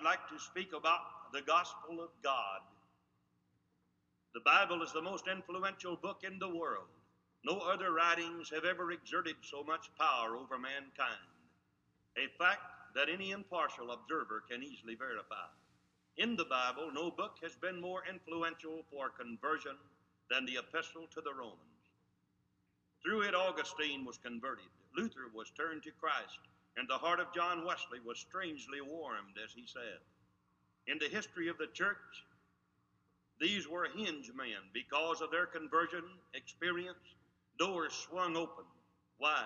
I'd like to speak about the gospel of God. The Bible is the most influential book in the world. No other writings have ever exerted so much power over mankind, a fact that any impartial observer can easily verify. In the Bible, no book has been more influential for conversion than the Epistle to the Romans. Through it, Augustine was converted, Luther was turned to Christ, and the heart of John Wesley was strangely warmed, as he said. In the history of the church, these were hinge men because of their conversion experience doors swung open wide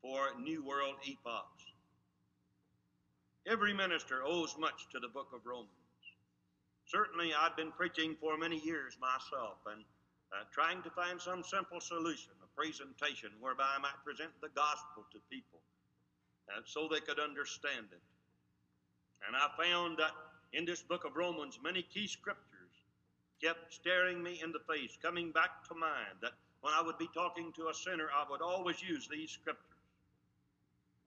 for New World epochs. Every minister owes much to the book of Romans. Certainly, I've been preaching for many years myself and uh, trying to find some simple solution, a presentation whereby I might present the gospel to people uh, so they could understand it. And I found that in this book of Romans, many key scriptures kept staring me in the face, coming back to mind that when I would be talking to a sinner, I would always use these scriptures.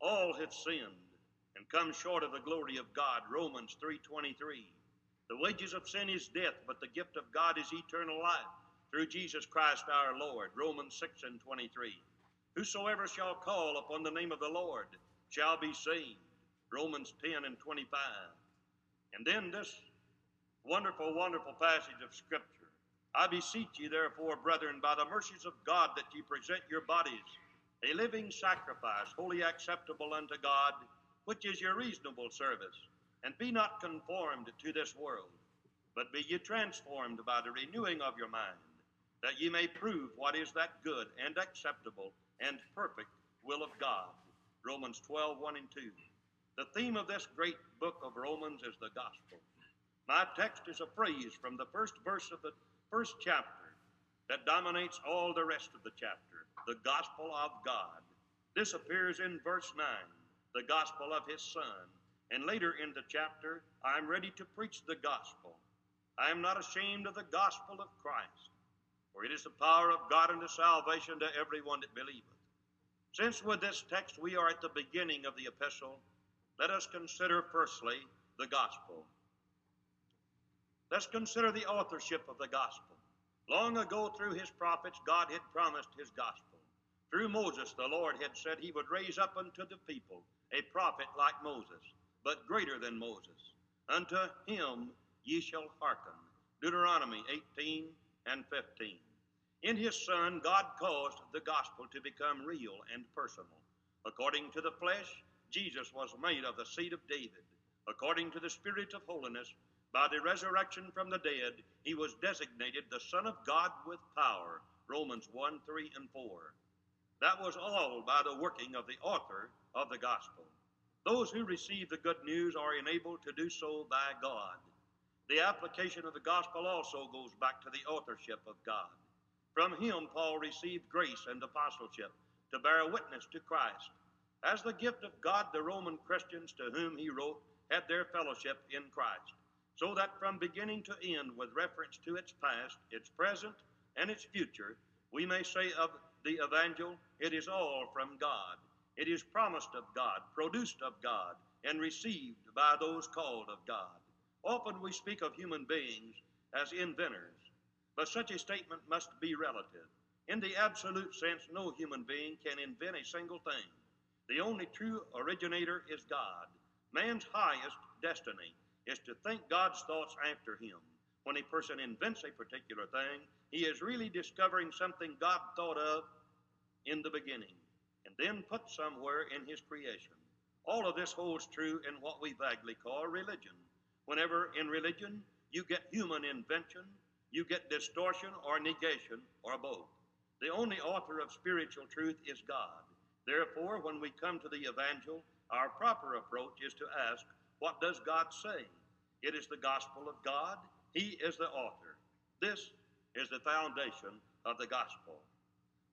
All have sinned and come short of the glory of God. Romans 3:23. The wages of sin is death, but the gift of God is eternal life through Jesus Christ our Lord. Romans 6 and 23. Whosoever shall call upon the name of the Lord shall be saved. Romans 10 and 25. And then this wonderful, wonderful passage of Scripture. I beseech you, therefore, brethren, by the mercies of God, that ye present your bodies a living sacrifice, wholly acceptable unto God, which is your reasonable service. And be not conformed to this world, but be ye transformed by the renewing of your mind, that ye may prove what is that good and acceptable and perfect will of God. Romans 12, 1 and 2. The theme of this great book of Romans is the gospel. My text is a phrase from the first verse of the first chapter that dominates all the rest of the chapter the gospel of God. This appears in verse 9, the gospel of his Son. And later in the chapter, I am ready to preach the gospel. I am not ashamed of the gospel of Christ, for it is the power of God unto salvation to everyone that believeth. Since with this text we are at the beginning of the epistle, let us consider firstly the gospel. Let's consider the authorship of the gospel. Long ago, through his prophets, God had promised his gospel. Through Moses, the Lord had said he would raise up unto the people a prophet like Moses, but greater than Moses. Unto him ye shall hearken. Deuteronomy 18 and 15. In his Son, God caused the gospel to become real and personal. According to the flesh, Jesus was made of the seed of David. According to the Spirit of holiness, by the resurrection from the dead, he was designated the Son of God with power. Romans 1, 3, and 4. That was all by the working of the author of the gospel. Those who receive the good news are enabled to do so by God. The application of the gospel also goes back to the authorship of God. From him, Paul received grace and apostleship to bear witness to Christ. As the gift of God, the Roman Christians to whom he wrote had their fellowship in Christ so that from beginning to end, with reference to its past, its present, and its future, we may say of the evangel, it is all from God. It is promised of God, produced of God, and received by those called of God. Often we speak of human beings as inventors, but such a statement must be relative. In the absolute sense, no human being can invent a single thing. The only true originator is God. Man's highest destiny is to think God's thoughts after him. When a person invents a particular thing, he is really discovering something God thought of in the beginning and then put somewhere in his creation. All of this holds true in what we vaguely call religion. Whenever in religion you get human invention, you get distortion or negation or both. The only author of spiritual truth is God. Therefore, when we come to the evangel, our proper approach is to ask, what does God say? It is the gospel of God. He is the author. This is the foundation of the gospel.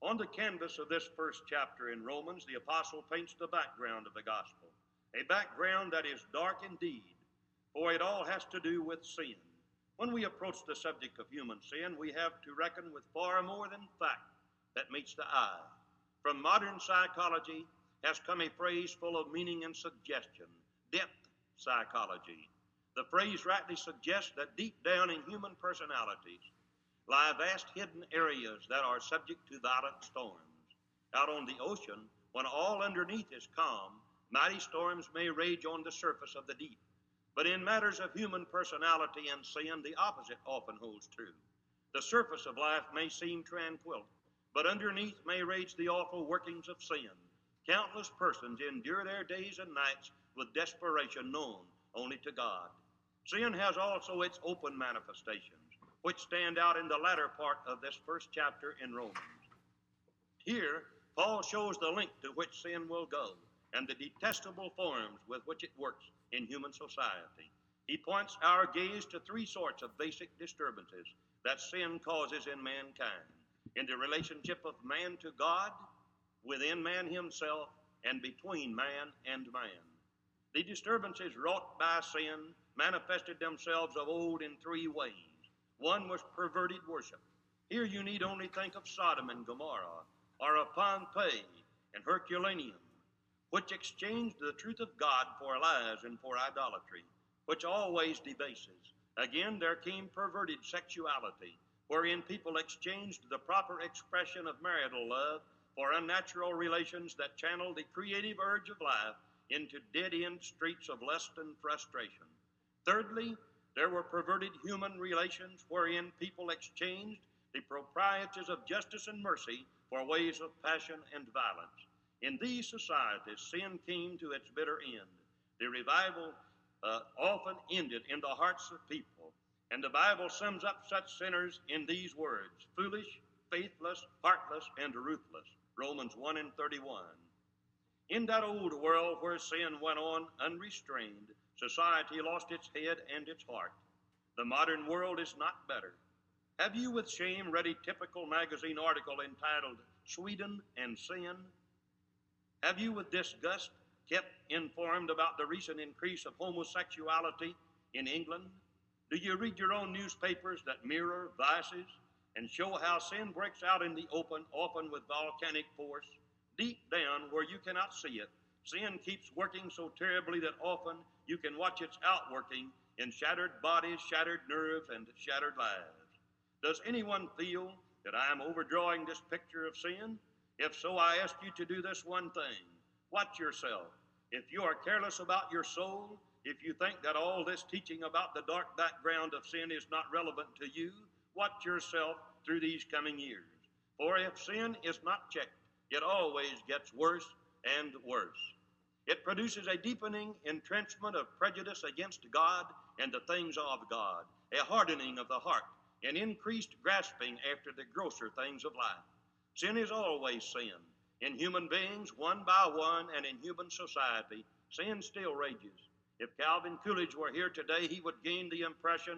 On the canvas of this first chapter in Romans, the apostle paints the background of the gospel, a background that is dark indeed, for it all has to do with sin. When we approach the subject of human sin, we have to reckon with far more than fact that meets the eye. From modern psychology has come a phrase full of meaning and suggestion depth psychology. The phrase rightly suggests that deep down in human personalities lie vast hidden areas that are subject to violent storms. Out on the ocean, when all underneath is calm, mighty storms may rage on the surface of the deep. But in matters of human personality and sin, the opposite often holds true. The surface of life may seem tranquil, but underneath may rage the awful workings of sin. Countless persons endure their days and nights with desperation known only to God. Sin has also its open manifestations, which stand out in the latter part of this first chapter in Romans. Here, Paul shows the length to which sin will go and the detestable forms with which it works in human society. He points our gaze to three sorts of basic disturbances that sin causes in mankind in the relationship of man to God, within man himself, and between man and man. The disturbances wrought by sin manifested themselves of old in three ways. One was perverted worship. Here you need only think of Sodom and Gomorrah, or of Pompeii and Herculaneum, which exchanged the truth of God for lies and for idolatry, which always debases. Again, there came perverted sexuality, wherein people exchanged the proper expression of marital love for unnatural relations that channeled the creative urge of life into dead end streets of lust and frustration. Thirdly, there were perverted human relations wherein people exchanged the proprieties of justice and mercy for ways of passion and violence. In these societies, sin came to its bitter end. The revival uh, often ended in the hearts of people. And the Bible sums up such sinners in these words foolish, faithless, heartless, and ruthless. Romans 1 and 31. In that old world where sin went on unrestrained, society lost its head and its heart. The modern world is not better. Have you with shame read a typical magazine article entitled Sweden and Sin? Have you with disgust kept informed about the recent increase of homosexuality in England? Do you read your own newspapers that mirror vices and show how sin breaks out in the open, often with volcanic force? Deep down, where you cannot see it, sin keeps working so terribly that often you can watch its outworking in shattered bodies, shattered nerves, and shattered lives. Does anyone feel that I am overdrawing this picture of sin? If so, I ask you to do this one thing watch yourself. If you are careless about your soul, if you think that all this teaching about the dark background of sin is not relevant to you, watch yourself through these coming years. For if sin is not checked, it always gets worse and worse. It produces a deepening entrenchment of prejudice against God and the things of God, a hardening of the heart, an increased grasping after the grosser things of life. Sin is always sin. In human beings, one by one, and in human society, sin still rages. If Calvin Coolidge were here today, he would gain the impression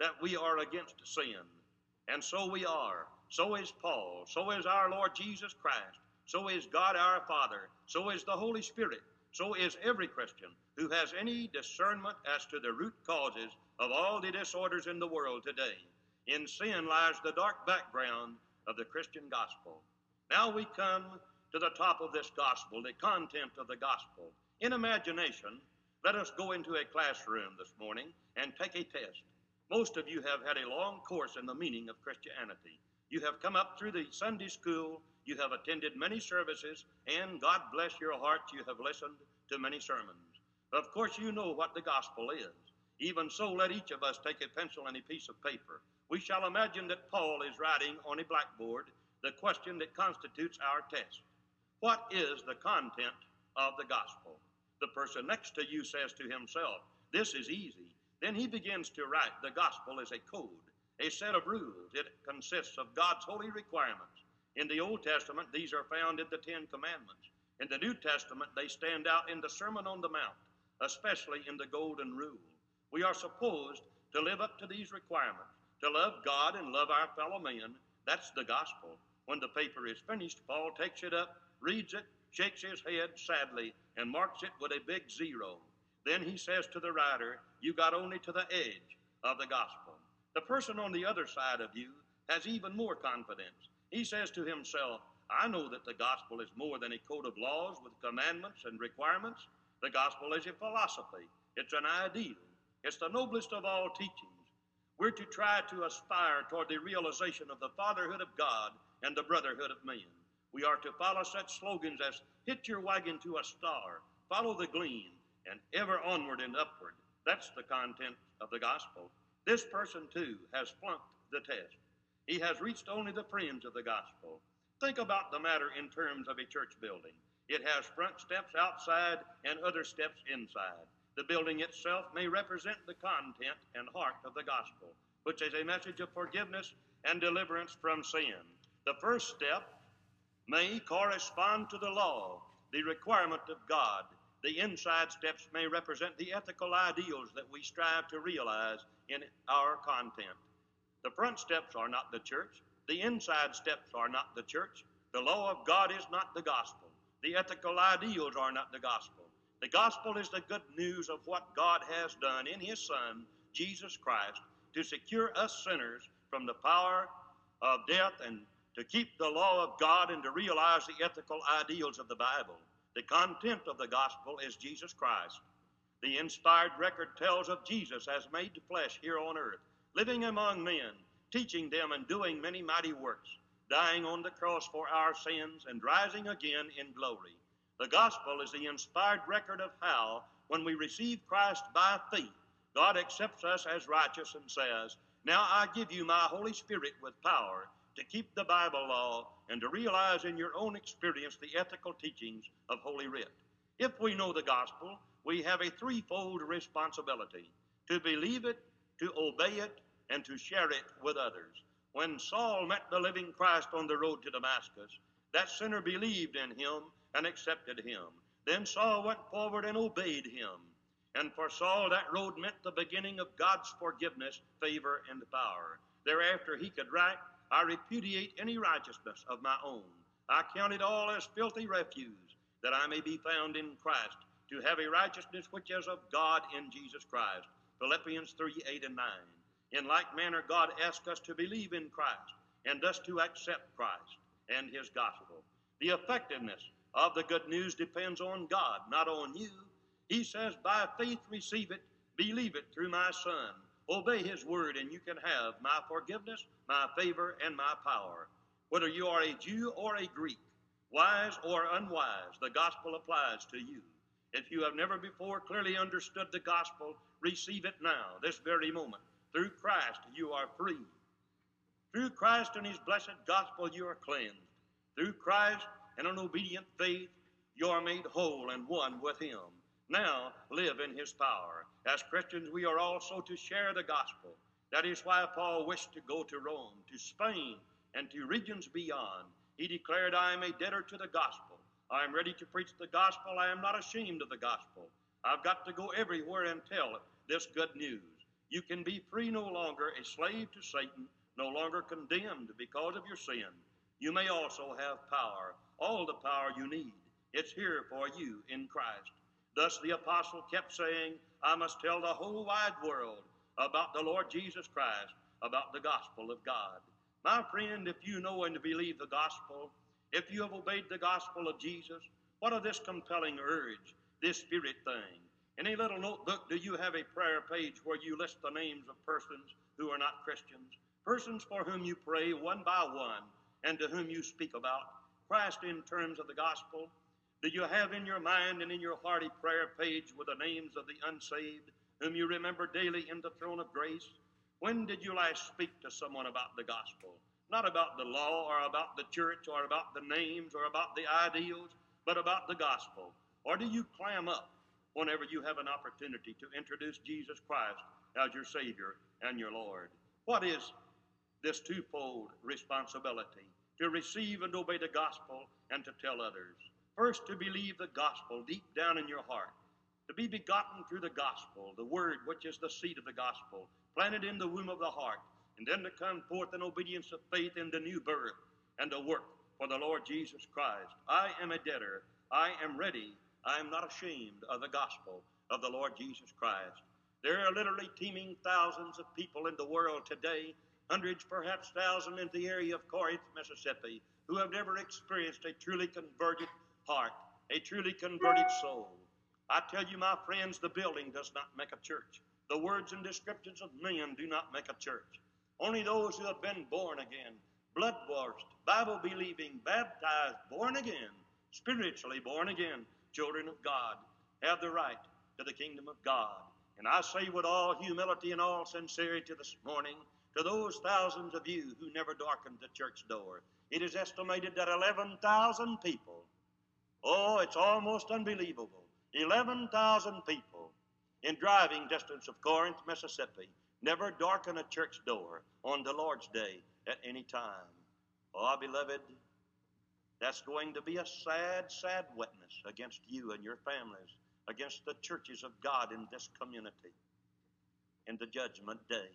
that we are against sin. And so we are. So is Paul. So is our Lord Jesus Christ. So is God our Father. So is the Holy Spirit. So is every Christian who has any discernment as to the root causes of all the disorders in the world today. In sin lies the dark background of the Christian gospel. Now we come to the top of this gospel, the content of the gospel. In imagination, let us go into a classroom this morning and take a test. Most of you have had a long course in the meaning of Christianity. You have come up through the Sunday school, you have attended many services, and God bless your heart, you have listened to many sermons. Of course, you know what the gospel is. Even so, let each of us take a pencil and a piece of paper we shall imagine that Paul is writing on a blackboard the question that constitutes our test. What is the content of the gospel? The person next to you says to himself, This is easy. Then he begins to write, The gospel is a code, a set of rules. It consists of God's holy requirements. In the Old Testament, these are found in the Ten Commandments. In the New Testament, they stand out in the Sermon on the Mount, especially in the Golden Rule. We are supposed to live up to these requirements to love God and love our fellow men. That's the gospel. When the paper is finished, Paul takes it up, reads it, shakes his head sadly, and marks it with a big zero. Then he says to the writer, You got only to the edge of the gospel. The person on the other side of you has even more confidence. He says to himself, I know that the gospel is more than a code of laws with commandments and requirements. The gospel is a philosophy, it's an ideal, It's the noblest of all teachings. We're to try to aspire toward the realization of the fatherhood of God and the brotherhood of men. We are to follow such slogans as hit your wagon to a star, follow the gleam, and ever onward and upward. That's the content of the gospel. This person, too, has flunked the test. He has reached only the fringe of the gospel. Think about the matter in terms of a church building. It has front steps outside and other steps inside. The building itself may represent the content and heart of the gospel, which is a message of forgiveness and deliverance from sin. The first step may correspond to the law, the requirement of God. The inside steps may represent the ethical ideals that we strive to realize in our content. The front steps are not the church. The inside steps are not the church. The law of God is not the gospel. The ethical ideals are not the gospel. The gospel is the good news of what God has done in His Son, Jesus Christ, to secure us sinners from the power of death and to keep the law of God and to realize the ethical ideals of the Bible. The content of the gospel is Jesus Christ. The inspired record tells of Jesus as made flesh here on earth, living among men, teaching them and doing many mighty works, dying on the cross for our sins and rising again in glory. The gospel is the inspired record of how, when we receive Christ by faith, God accepts us as righteous and says, Now I give you my Holy Spirit with power to keep the Bible law and to realize in your own experience the ethical teachings of Holy Writ. If we know the gospel, we have a threefold responsibility to believe it, to obey it, and to share it with others. When Saul met the living Christ on the road to Damascus, that sinner believed in him and accepted him. Then Saul went forward and obeyed him. And for Saul, that road meant the beginning of God's forgiveness, favor, and power. Thereafter, he could write, I repudiate any righteousness of my own. I count it all as filthy refuse, that I may be found in Christ, to have a righteousness which is of God in Jesus Christ. Philippians 3 8 and 9. In like manner, God asks us to believe in Christ and thus to accept Christ and His gospel. The effectiveness of the good news depends on God, not on you. He says, By faith receive it, believe it through my Son. Obey His word, and you can have my forgiveness, my favor, and my power. Whether you are a Jew or a Greek, wise or unwise, the gospel applies to you. If you have never before clearly understood the gospel, receive it now, this very moment. Through Christ, you are free. Through Christ and His blessed gospel, you are cleansed. Through Christ, and an obedient faith, you are made whole and one with Him. Now live in His power. As Christians, we are also to share the gospel. That is why Paul wished to go to Rome, to Spain, and to regions beyond. He declared, I am a debtor to the gospel. I am ready to preach the gospel. I am not ashamed of the gospel. I've got to go everywhere and tell this good news. You can be free no longer, a slave to Satan, no longer condemned because of your sin. You may also have power all the power you need. It's here for you in Christ. Thus the apostle kept saying, I must tell the whole wide world about the Lord Jesus Christ, about the gospel of God. My friend, if you know and believe the gospel, if you have obeyed the gospel of Jesus, what of this compelling urge, this spirit thing? In a little notebook, do you have a prayer page where you list the names of persons who are not Christians? Persons for whom you pray one by one and to whom you speak about Christ in terms of the gospel? Do you have in your mind and in your hearty prayer page with the names of the unsaved, whom you remember daily in the throne of grace? When did you last speak to someone about the gospel? Not about the law or about the church or about the names or about the ideals, but about the gospel. Or do you clam up whenever you have an opportunity to introduce Jesus Christ as your Savior and your Lord? What is this twofold responsibility? To receive and obey the gospel and to tell others. First, to believe the gospel deep down in your heart, to be begotten through the gospel, the word which is the seed of the gospel, planted in the womb of the heart, and then to come forth in obedience of faith in the new birth and to work for the Lord Jesus Christ. I am a debtor. I am ready. I am not ashamed of the gospel of the Lord Jesus Christ. There are literally teeming thousands of people in the world today hundreds, perhaps thousands in the area of Corinth, Mississippi, who have never experienced a truly converted heart, a truly converted soul. I tell you, my friends, the building does not make a church. The words and descriptions of men do not make a church. Only those who have been born again, blood washed, Bible believing, baptized, born again, spiritually born again, children of God, have the right to the kingdom of God. And I say with all humility and all sincerity this morning to those thousands of you who never darkened the church door, it is estimated that 11,000 people, oh, it's almost unbelievable, 11,000 people in driving distance of Corinth, Mississippi, never darken a church door on the Lord's day at any time. Oh, beloved, that's going to be a sad, sad witness against you and your families, against the churches of God in this community in the judgment day.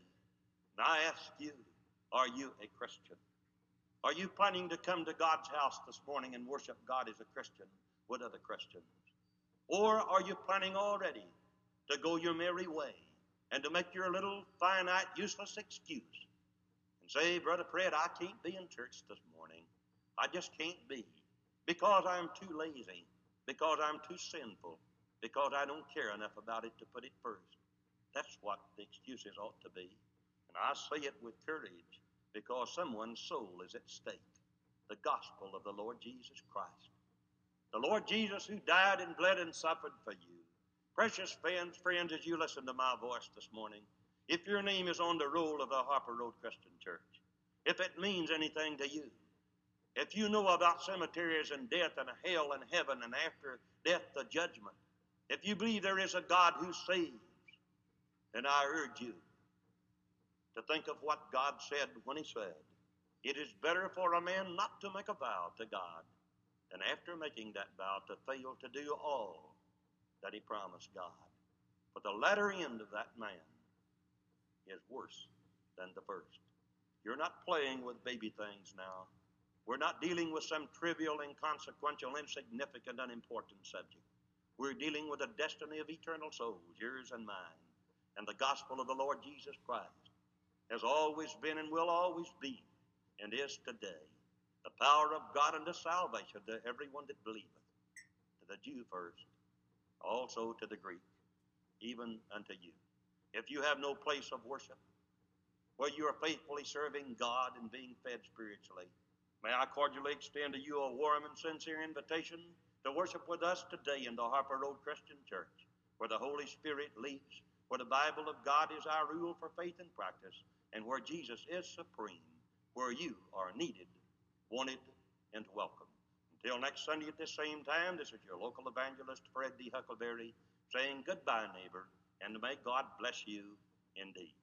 And I ask you, are you a Christian? Are you planning to come to God's house this morning and worship God as a Christian with other Christians? Or are you planning already to go your merry way and to make your little finite, useless excuse and say, Brother Fred, I can't be in church this morning. I just can't be because I'm too lazy, because I'm too sinful, because I don't care enough about it to put it first. That's what the excuses ought to be. And I say it with courage because someone's soul is at stake. The gospel of the Lord Jesus Christ. The Lord Jesus who died and bled and suffered for you. Precious friends, friends, as you listen to my voice this morning, if your name is on the roll of the Harper Road Christian Church, if it means anything to you, if you know about cemeteries and death and hell and heaven and after death the judgment, if you believe there is a God who saves, then I urge you to think of what God said when He said, It is better for a man not to make a vow to God than after making that vow to fail to do all that he promised God. But the latter end of that man is worse than the first. You're not playing with baby things now. We're not dealing with some trivial, inconsequential, insignificant, unimportant subject. We're dealing with the destiny of eternal souls, yours and mine. And the gospel of the Lord Jesus Christ has always been and will always be and is today the power of God unto salvation to everyone that believeth, to the Jew first, also to the Greek, even unto you. If you have no place of worship, where you are faithfully serving God and being fed spiritually, may I cordially extend to you a warm and sincere invitation to worship with us today in the Harper Road Christian Church, where the Holy Spirit leads, where the Bible of God is our rule for faith and practice, and where Jesus is supreme, where you are needed wanted, and welcome. Until next Sunday at this same time, this is your local evangelist, Fred D. Huckelbury, saying goodbye, neighbor, and may God bless you indeed.